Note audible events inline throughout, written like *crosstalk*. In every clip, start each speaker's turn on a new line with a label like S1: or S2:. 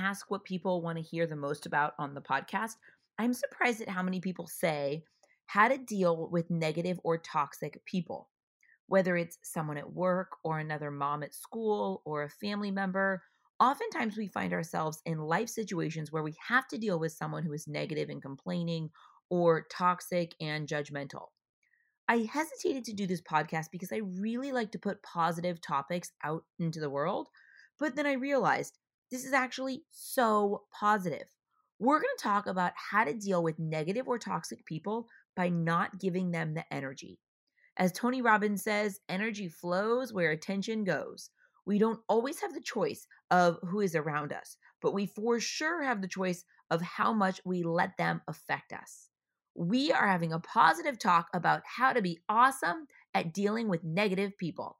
S1: ask what people want to hear the most about on the podcast, I'm surprised at how many people say how to deal with negative or toxic people. Whether it's someone at work or another mom at school or a family member, oftentimes we find ourselves in life situations where we have to deal with someone who is negative and complaining or toxic and judgmental. I hesitated to do this podcast because I really like to put positive topics out into the world, but then I realized this is actually so positive. We're going to talk about how to deal with negative or toxic people by not giving them the energy. As Tony Robbins says, energy flows where attention goes. We don't always have the choice of who is around us, but we for sure have the choice of how much we let them affect us. We are having a positive talk about how to be awesome at dealing with negative people.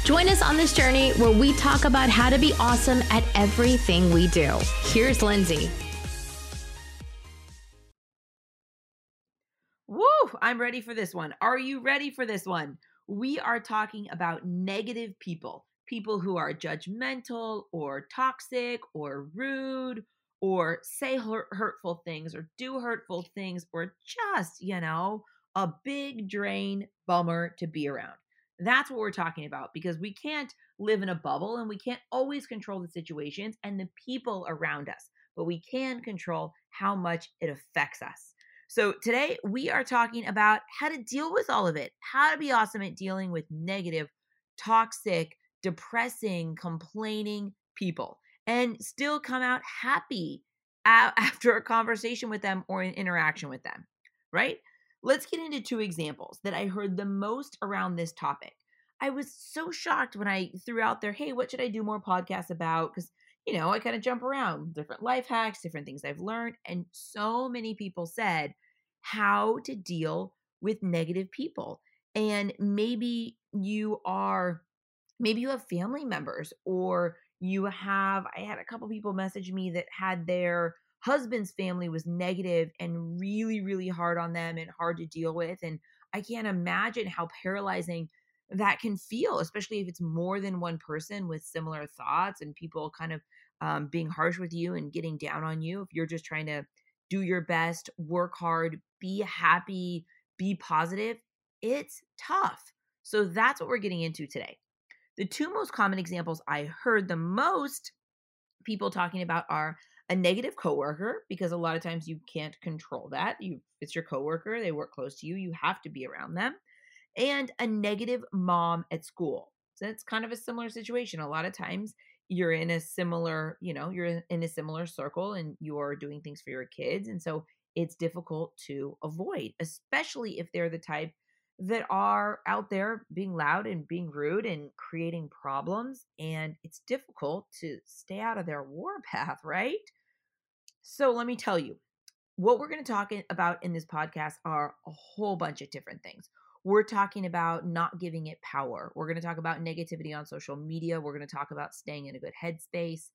S2: Join us on this journey where we talk about how to be awesome at everything we do. Here's Lindsay.
S1: Woo! I'm ready for this one. Are you ready for this one? We are talking about negative people, people who are judgmental or toxic or rude or say hurtful things or do hurtful things or just, you know, a big drain bummer to be around. That's what we're talking about because we can't live in a bubble and we can't always control the situations and the people around us, but we can control how much it affects us. So, today we are talking about how to deal with all of it, how to be awesome at dealing with negative, toxic, depressing, complaining people and still come out happy *laughs* after a conversation with them or an interaction with them, right? Let's get into two examples that I heard the most around this topic. I was so shocked when I threw out there, hey, what should I do more podcasts about? Because, you know, I kind of jump around different life hacks, different things I've learned. And so many people said how to deal with negative people. And maybe you are, maybe you have family members or you have, I had a couple people message me that had their husband's family was negative and really, really hard on them and hard to deal with. And I can't imagine how paralyzing that can feel, especially if it's more than one person with similar thoughts and people kind of um, being harsh with you and getting down on you. If you're just trying to do your best, work hard, be happy, be positive, it's tough. So that's what we're getting into today. The two most common examples I heard the most people talking about are a negative coworker because a lot of times you can't control that. You it's your coworker, they work close to you, you have to be around them. And a negative mom at school. So it's kind of a similar situation. A lot of times you're in a similar, you know, you're in a similar circle and you're doing things for your kids and so it's difficult to avoid, especially if they're the type that are out there being loud and being rude and creating problems. And it's difficult to stay out of their war *laughs* path, right? So let me tell you, what we're going to talk about in this podcast are a whole bunch of different things. We're talking about not giving it power. We're going to talk about negativity on social media. We're going to talk about staying in a good headspace,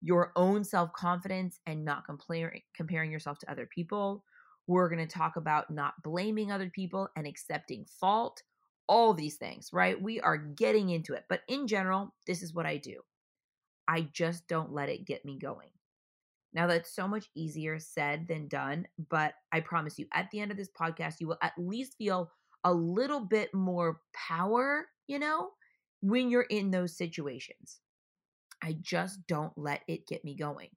S1: your own self confidence, and not comparing comparing yourself to other people. We're going to talk about not blaming other people and accepting fault. All these things, right? We are getting into it. But in general, this is what I do I just don't let it get me going. Now, that's so much easier said than done, but I promise you, at the end of this podcast, you will at least feel a little bit more power, you know, when you're in those situations. I just don't let it get me going.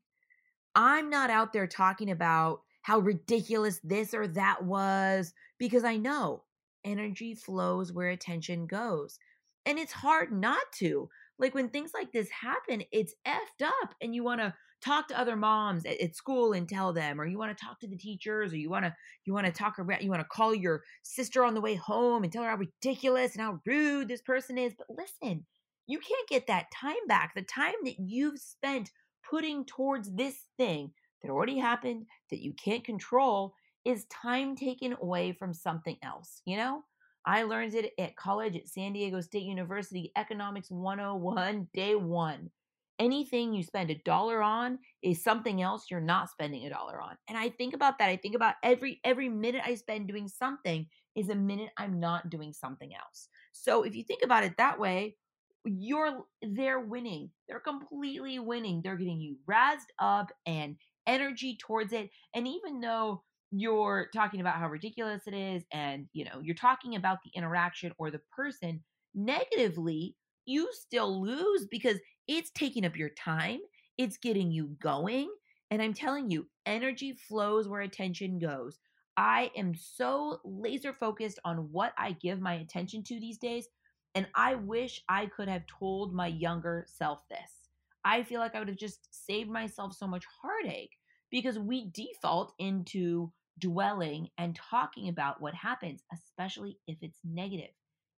S1: I'm not out there talking about how ridiculous this or that was because I know energy flows where attention goes. And it's hard not to. Like when things like this happen, it's effed up and you want to talk to other moms at, at, school and tell them or you want to talk to the teachers or you want to you want to talk about you want to call your sister on the way home and tell her how ridiculous and how rude this person is but listen you can't get that time back the time that you've spent putting towards this thing that already happened that you can't control is time taken away from something else. You know, I learned it at college at San Diego State University, Economics 101, day one. Anything you spend a dollar on is something else you're not spending a dollar on. And I think about that. I think about every every minute I spend doing something is a minute I'm not doing something else. So if you think about it that way, you're they're winning. They're completely winning. They're getting you razzed up and energy towards it. And even though you're talking about how ridiculous it is and you know you're talking about the interaction or the person negatively you still lose because it's taking up your time it's getting you going and i'm telling you energy flows where attention goes. I am so laser focused on what i give my attention to these days and i wish i could have told my younger self this. I feel like i would have just saved myself so much heartache because we default into dwelling and talking about what happens, especially if it's negative.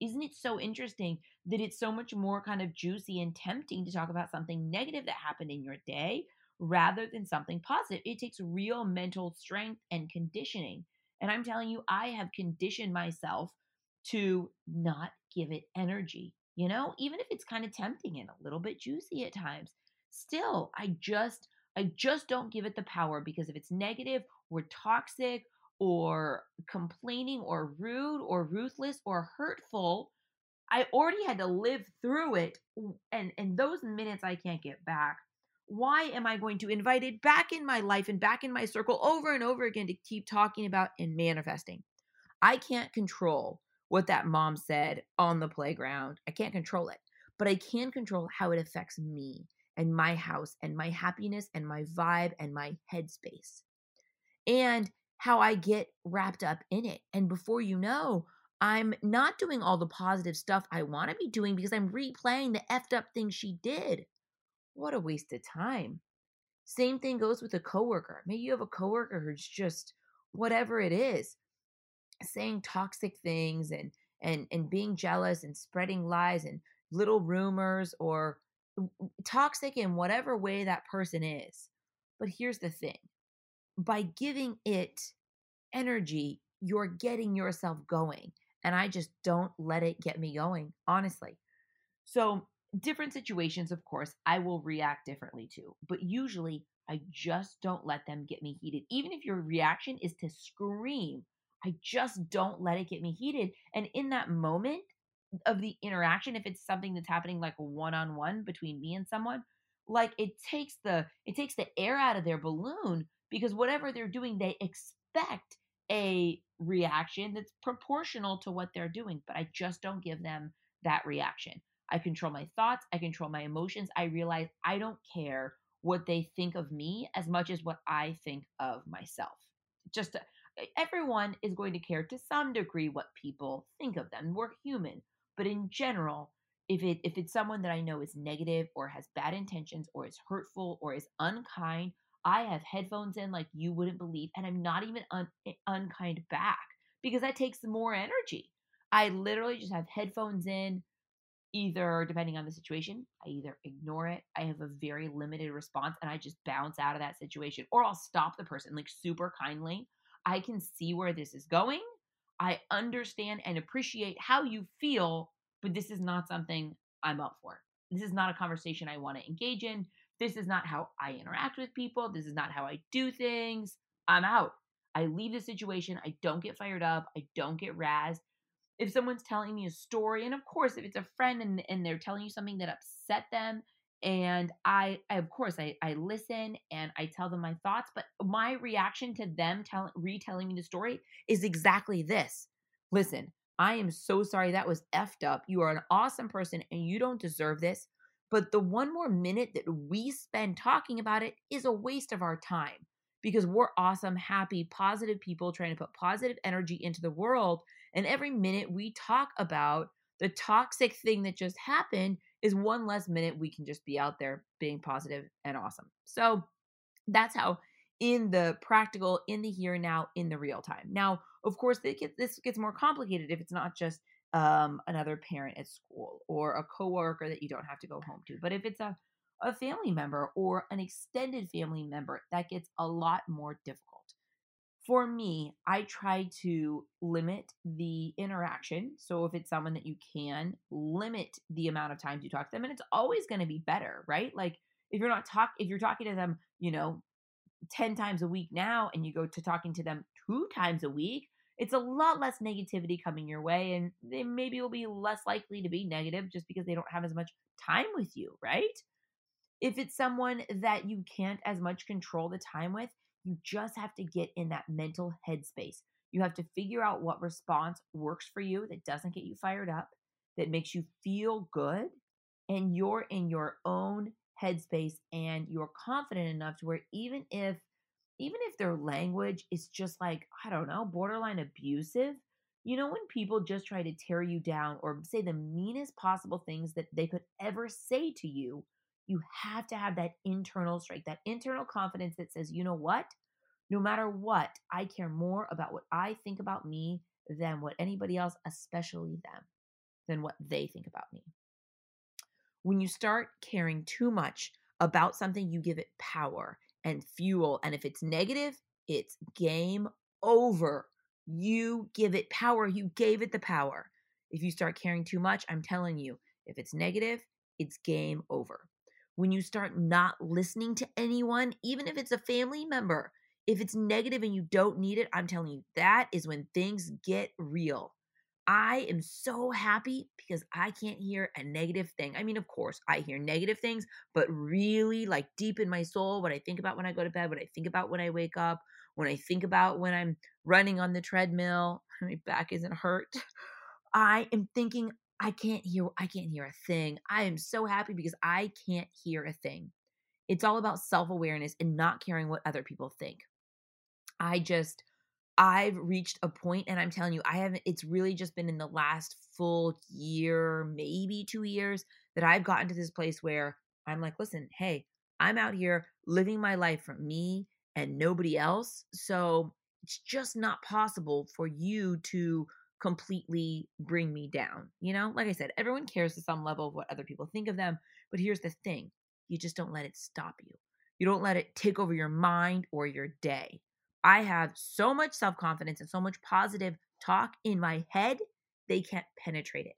S1: Isn't it so interesting that it's so much more kind of juicy and tempting to talk about something negative that happened in your day rather than something positive? It takes real mental strength and conditioning. And I'm telling you, I have conditioned myself to not give it energy, you know, even if it's kind of tempting and a little bit juicy at times. Still, I just I just don't give it the power because if it's negative or toxic or complaining or rude or ruthless or hurtful, I already had to live through it and and those minutes I can't get back. Why am I going to invite it back in my life and back in my circle over and over again to keep talking about and manifesting? I can't control what that mom said on the playground. I can't control it, but I can control how it affects me and my house and my happiness and my vibe and my headspace and how I get wrapped up in it. And before you know, I'm not doing all the positive stuff I want to be doing because I'm replaying the effed up thing she did. What a waste of time. Same thing goes with a coworker. Maybe you have a coworker who's just whatever it is, saying toxic things and and and being jealous and spreading lies and little rumors or toxic in whatever way that person is. But here's the thing by giving it energy, you're getting yourself going. And I just don't let it get me going, honestly. So, different situations, of course, I will react differently to, but usually I just don't let them get me heated. Even if your reaction is to scream, I just don't let it get me heated. And in that moment, of the interaction if it's something that's happening like one on one between me and someone like it takes the it takes the air out of their balloon because whatever they're doing they expect a reaction that's proportional to what they're doing but i just don't give them that reaction. I control my thoughts i control my emotions i realize i don't care what they think of me as much as what i think of myself. Just to, everyone is going to care to some degree what people think of them. We're human but in general, if it if it's someone that I know is negative or has bad intentions or is hurtful or is unkind, I have headphones in like you wouldn't believe, and I'm not even un- eh, unkind back because that takes more energy. I literally just have headphones in, either depending on the situation, I either ignore it, I have a very limited response, and I just bounce out of that situation, or I'll stop the person like super kindly. I can see where this is going. I understand and appreciate how you feel, but this is not something I'm up for. This is not a conversation I want to engage in. This is not how I interact with people. This is not how I do things. I'm out. I leave the situation. I don't get fired up. I don't get razzed. If someone's telling me a story, and of course, if it's a friend and, and they're telling you something that upset them and I, I of course I, I listen and i tell them my thoughts but my reaction to them tell, retelling me the story is exactly this. Listen i am so sorry that was effed up. You are an awesome person and you don't deserve this but the one more minute that we spend talking about it is a waste of our time because we're awesome happy positive people trying to put positive energy into the world and every minute we talk about the toxic thing that just happened is one less minute we can just be out there being positive and awesome. So that's how in the practical, in the here and now, in the real time. Now, of course, this gets more complicated if it's not just um, another parent at school or a coworker that you don't have to go home to. But if it's a, a family member or an extended family member, that gets a lot more difficult. For me, I try to limit the interaction. So if it's someone that you can, limit the amount of times you talk to them and it's always going to be better, right? Like if you're not talk if you're talking to them, you know, 10 times a week now and you go to talking to them two times a week, it's a lot less negativity coming your way and they maybe will be less likely to be negative just because they don't have as much time with you, right? If it's someone that you can't as much control the time with, you just have to get in that mental headspace. You have to figure out what response works for you that doesn't get you fired up, that makes you feel good, and you're in your own headspace and you're confident enough to where even if even if their language is just like i don't know borderline abusive you know when people just try to tear you down or say the meanest possible things that they could ever say to you you have to have that internal strength that internal confidence that says you know what no matter what i care more about what i think about me than what anybody else especially them than what they think about me when you start caring too much about something, you give it power and fuel. And if it's negative, it's game over. You give it power. You gave it the power. If you start caring too much, I'm telling you, if it's negative, it's game over. When you start not listening to anyone, even if it's a family member, if it's negative and you don't need it, I'm telling you, that is when things get real. I am so happy because I can't hear a negative thing. I mean, of course, I hear negative things, but really, like deep in my soul, what I think about when I go to bed, what I think about when I wake up, when I think about when I'm running on the treadmill, *laughs* my back isn't hurt. I am thinking, I can't hear, I can't hear a thing. I am so happy because I can't hear a thing. It's all about self awareness and not caring what other people think. I just, I've reached a point, and I'm telling you, I haven't, it's really just been in the last full year, maybe two years, that I've gotten to this place where I'm like, listen, hey, I'm out here living my life for me and nobody else. So it's just not possible for you to completely bring me down. You know, like I said, everyone cares to some level of what other people think of them. But here's the thing you just don't let it stop you. You don't let it take over your mind or your day. I have so much self confidence and so much positive talk in my head, they can't penetrate it.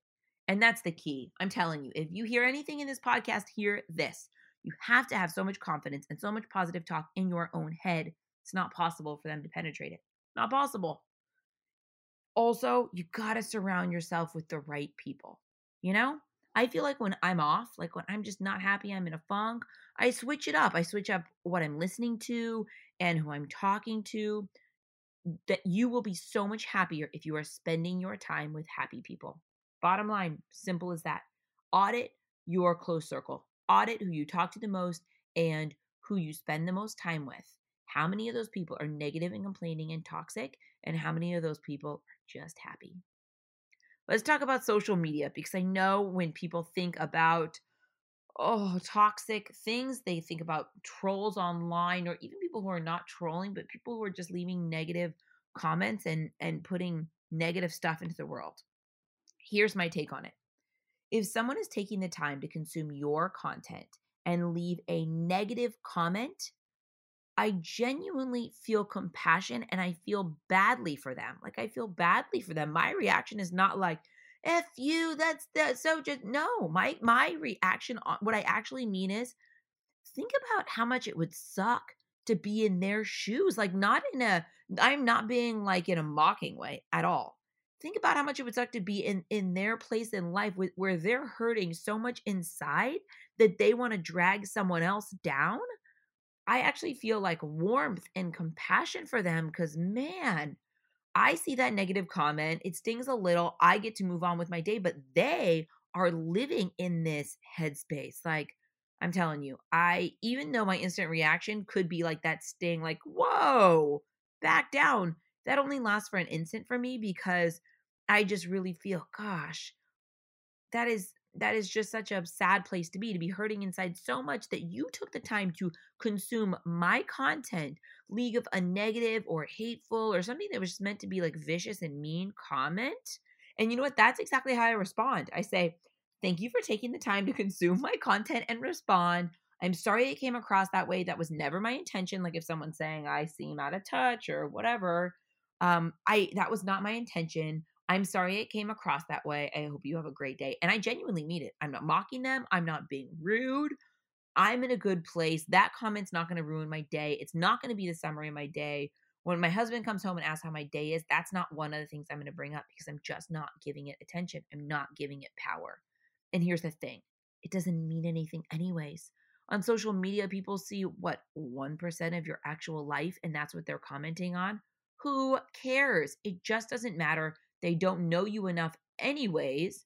S1: And that's the key. I'm telling you, if you hear anything in this podcast, hear this. You have to have so much confidence and so much positive talk in your own head. It's not possible for them to penetrate it. Not possible. Also, you got to surround yourself with the right people. You know? I feel like when I'm off, like when I'm just not happy, I'm in a funk, I switch it up. I switch up what I'm listening to and who I'm talking to, that you will be so much happier if you are spending your time with happy people. Bottom line, simple as that. Audit your close circle, audit who you talk to the most and who you spend the most time with. How many of those people are negative and complaining and toxic, and how many of those people are just happy? Let's talk about social media because I know when people think about oh, toxic things. They think about trolls online or even people who are not trolling, but people who are just leaving negative comments and and putting negative stuff into the world. Here's my take on it. If someone is taking the time to consume your content and leave a negative comment, I genuinely feel compassion and I feel badly for them. Like I feel badly for them. My reaction is not like, F you, that's that so just no. My my reaction on what I actually mean is think about how much it would suck to be in their shoes. Like not in a I'm not being like in a mocking way at all. Think about how much it would suck to be in in their place in life with, where they're hurting so much inside that they want to drag someone else down. I actually feel like warmth and compassion for them cuz man, I see that negative comment. It stings a little. I get to move on with my day, but they are living in this headspace. Like, I'm telling you, I, even though my instant reaction could be like that sting, like, whoa, back down, that only lasts for an instant for me because I just really feel, gosh, that is that is just such a sad place to be to be hurting inside so much that you took the time to consume my content league of a negative or hateful or something that was just meant to be like vicious and mean comment and you know what that's exactly how i respond i say thank you for taking the time to consume my content and respond I'm sorry it came across that way. That was never my intention. Like if someone's saying I seem out of touch or whatever, um, I that was not my intention. I'm sorry it came across that way. I hope you have a great day. And I genuinely mean it. I'm not mocking them. I'm not being rude. I'm in a good place. That comment's not going to ruin my day. It's not going to be the summary of my day. When my husband comes home and asks how my day is, that's not one of the things I'm going to bring up because I'm just not giving it attention. I'm not giving it power. And here's the thing it doesn't mean anything, anyways. On social media, people see what 1% of your actual life, and that's what they're commenting on. Who cares? It just doesn't matter. They don't know you enough, anyways.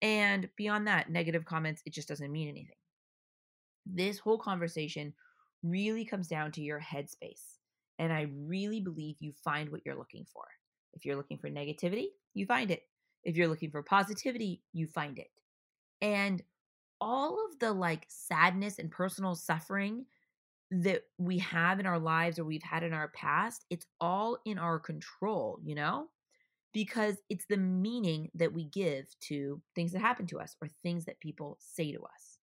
S1: And beyond that, negative comments, it just doesn't mean anything. This whole conversation really comes down to your headspace. And I really believe you find what you're looking for. If you're looking for negativity, you find it. If you're looking for positivity, you find it. And all of the like sadness and personal suffering that we have in our lives or we've had in our past, it's all in our control, you know? Because it's the meaning that we give to things that happen to us or things that people say to us.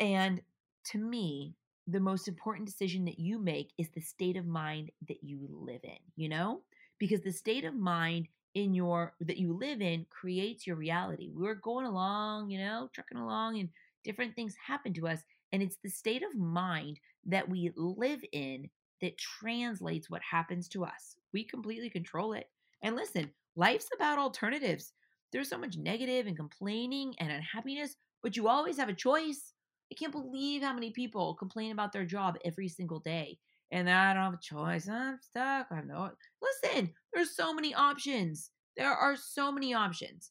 S1: And to me, the most important decision that you make is the state of mind that you live in, you know? Because the state of mind in your that you live in creates your reality. We're going along, you know, trucking along and different things happen to us and it's the state of mind that we live in that translates what happens to us. We completely control it. And listen, life's about alternatives. There's so much negative and complaining and unhappiness, but you always have a choice. I can't believe how many people complain about their job every single day and I don't have a choice. I'm stuck. I have no. Listen, there's so many options. There are so many options.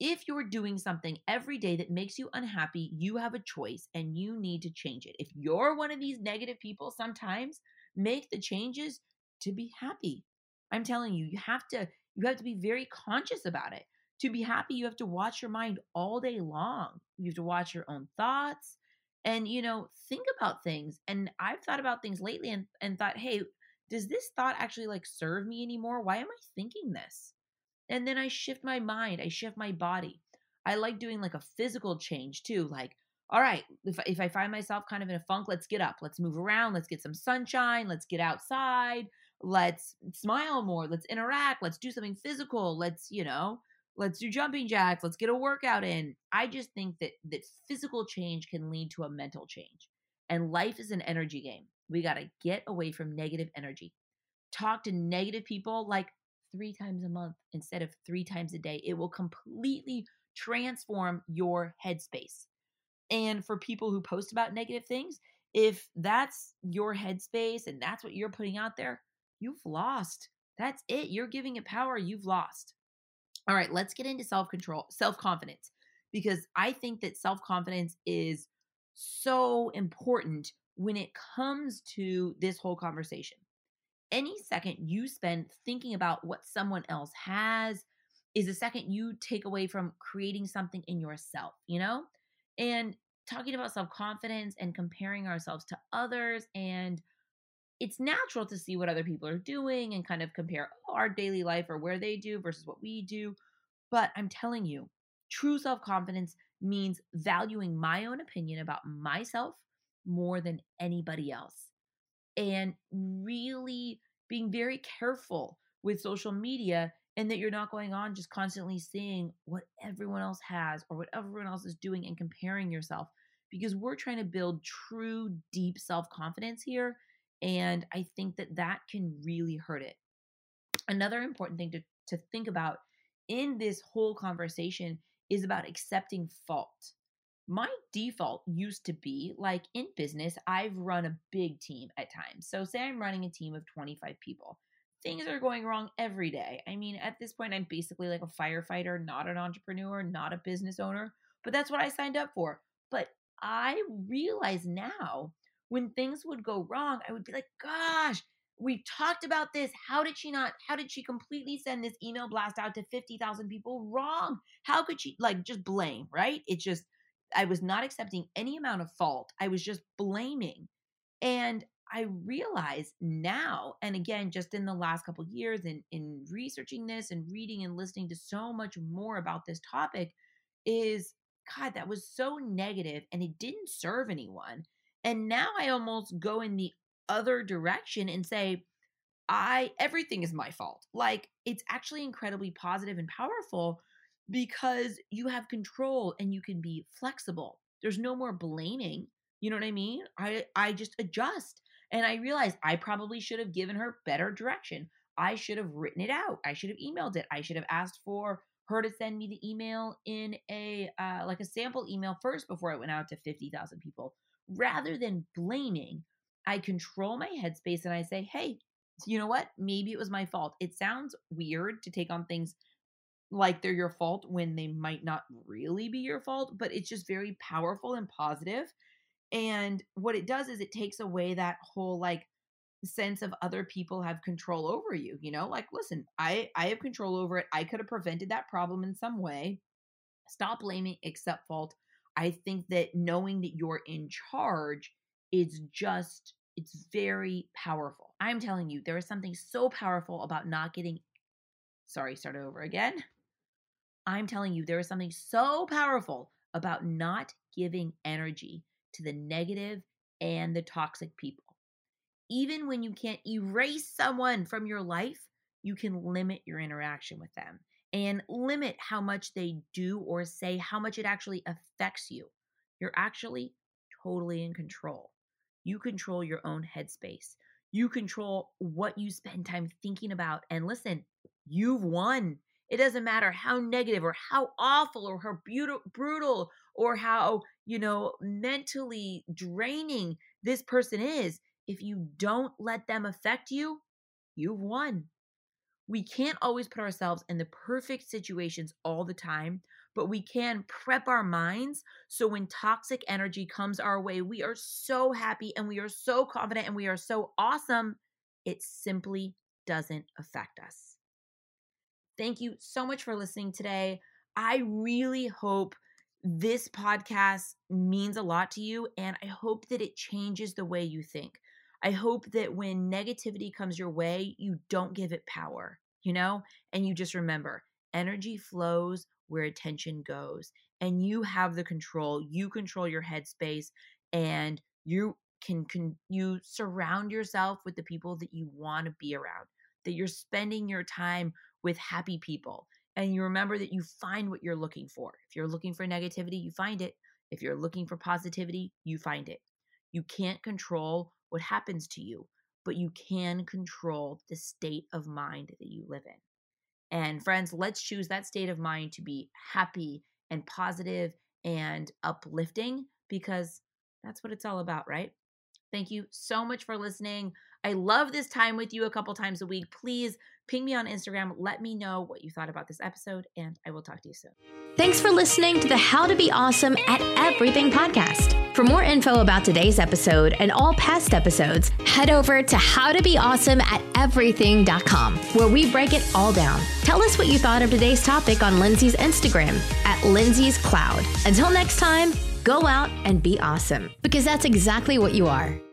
S1: If you're doing something every day that makes you unhappy, you have a choice and you need to change it. If you're one of these negative people, sometimes make the changes to be happy. I'm telling you, you have to you have to be very conscious about it. To be happy, you have to watch your mind all day long. You have to watch your own thoughts and you know think about things. And i've thought about things lately and, and thought hey does this thought actually like serve me anymore? Why am i thinking this? And then i shift my mind i shift my body. I like doing like a physical change too like all right if, if i find myself kind of in a funk let's get up. Let's move around. Let's get some sunshine. Let's get outside let's smile more let's interact let's do something physical let's you know let's do jumping jacks let's get a workout in. I just think that that physical change can lead to a mental change and life is an energy game. We got to get away from negative energy. Talk to negative people like three times a month instead of three times a day. It will completely transform your headspace. And for people who post about negative things if that's your headspace and that's what you're putting out there you've lost that's it you're giving it power you've lost all right, let's get into self control, self confidence, because I think that self confidence is so important when it comes to this whole conversation. Any second you spend thinking about what someone else has is a second you take away from creating something in yourself, you know? And talking about self confidence and comparing ourselves to others and it's natural to see what other people are doing and kind of compare oh, our daily life or where they do versus what we do. But I'm telling you, true self confidence means valuing my own opinion about myself more than anybody else and really being very careful with social media and that you're not going on just constantly seeing what everyone else has or what everyone else is doing and comparing yourself because we're trying to build true deep self-confidence here and I think that that can really hurt it. Another important thing to, to think about in this whole conversation is about accepting fault. My default used to be like in business, I've run a big team at times. So, say I'm running a team of 25 people. Things are going wrong every day. I mean, at this point, I'm basically like a firefighter, not an entrepreneur, not a business owner, but that's what I signed up for. But I realize now when things would go wrong, I would be like, gosh, we talked about this. How did she not? How did she completely send this email blast out to 50,000 people wrong? How could she, like, just blame, right? It's just, I was not accepting any amount of fault. I was just blaming. And I realize now, and again, just in the last couple years in, in researching this and reading and listening to so much more about this topic, is God, that was so negative and it didn't serve anyone. And now I almost go in the other direction and say, I, everything is my fault. Like it's actually incredibly positive and powerful because you have control and you can be flexible. There's no more blaming. You know what I mean? I, I just adjust. And I realized I probably should have given her better direction. I should have written it out. I should have emailed it. I should have asked for her to send me the email in a uh, like a sample email first before it went out to 50,000 people. Rather than blaming, I control my headspace and I say, "Hey, you know what? Maybe it was my fault." It sounds weird to take on things like they're your fault when they might not really be your fault, but it's just very powerful and positive. And what it does is it takes away that whole like sense of other people have control over you you know like listen i i have control over it i could have prevented that problem in some way stop blaming accept fault i think that knowing that you're in charge is just it's very powerful. I'm telling you there is something so powerful about not getting sorry start over again. I'm telling you there is something so powerful about not giving energy to the negative and the toxic people. Even when you can't erase someone from your life, you can limit your interaction with them and limit how much they do or say, how much it actually affects you. You're actually totally in control. You control your own headspace. You control what you spend time thinking about. And listen, you've won. It doesn't matter how negative or how awful or how brutal or how, you know, mentally draining this person is if you don't let them affect you, you've won. We can't always put ourselves in the perfect situations all the time, but we can prep our minds so when toxic energy comes our way, we are so happy and we are so confident and we are so awesome, it simply doesn't affect us. Thank you so much for listening today. I really hope this podcast means a lot to you, and I hope that it changes the way you think. I hope that when negativity comes your way, you don't give it power, you know? And you just remember energy flows where attention goes. And you have the control. You control your headspace and you can, can you surround yourself with the people that you want to be around, that you're spending your time with happy people. And you remember that you find what you're looking for. If you're looking for negativity, you find it. If you're looking for positivity, you find it. You can't control what happens to you, but you can control the state of mind that you live in. And friends, let's choose that state of mind to be happy and positive and uplifting because that's what it's all about, right? Thank you so much for listening. I love this time with you a couple times a week. Please ping me on Instagram. Let me know what you thought about this episode, and I will talk to you soon.
S2: Thanks for listening to the How to Be Awesome at Everything podcast. For more info about today's episode and all past episodes, head over to howtobeawesome at everything.com, where we break it all down. Tell us what you thought of today's topic on Lindsay's Instagram at Lindsay's Cloud. Until next time, go out and be awesome because that's exactly what you are.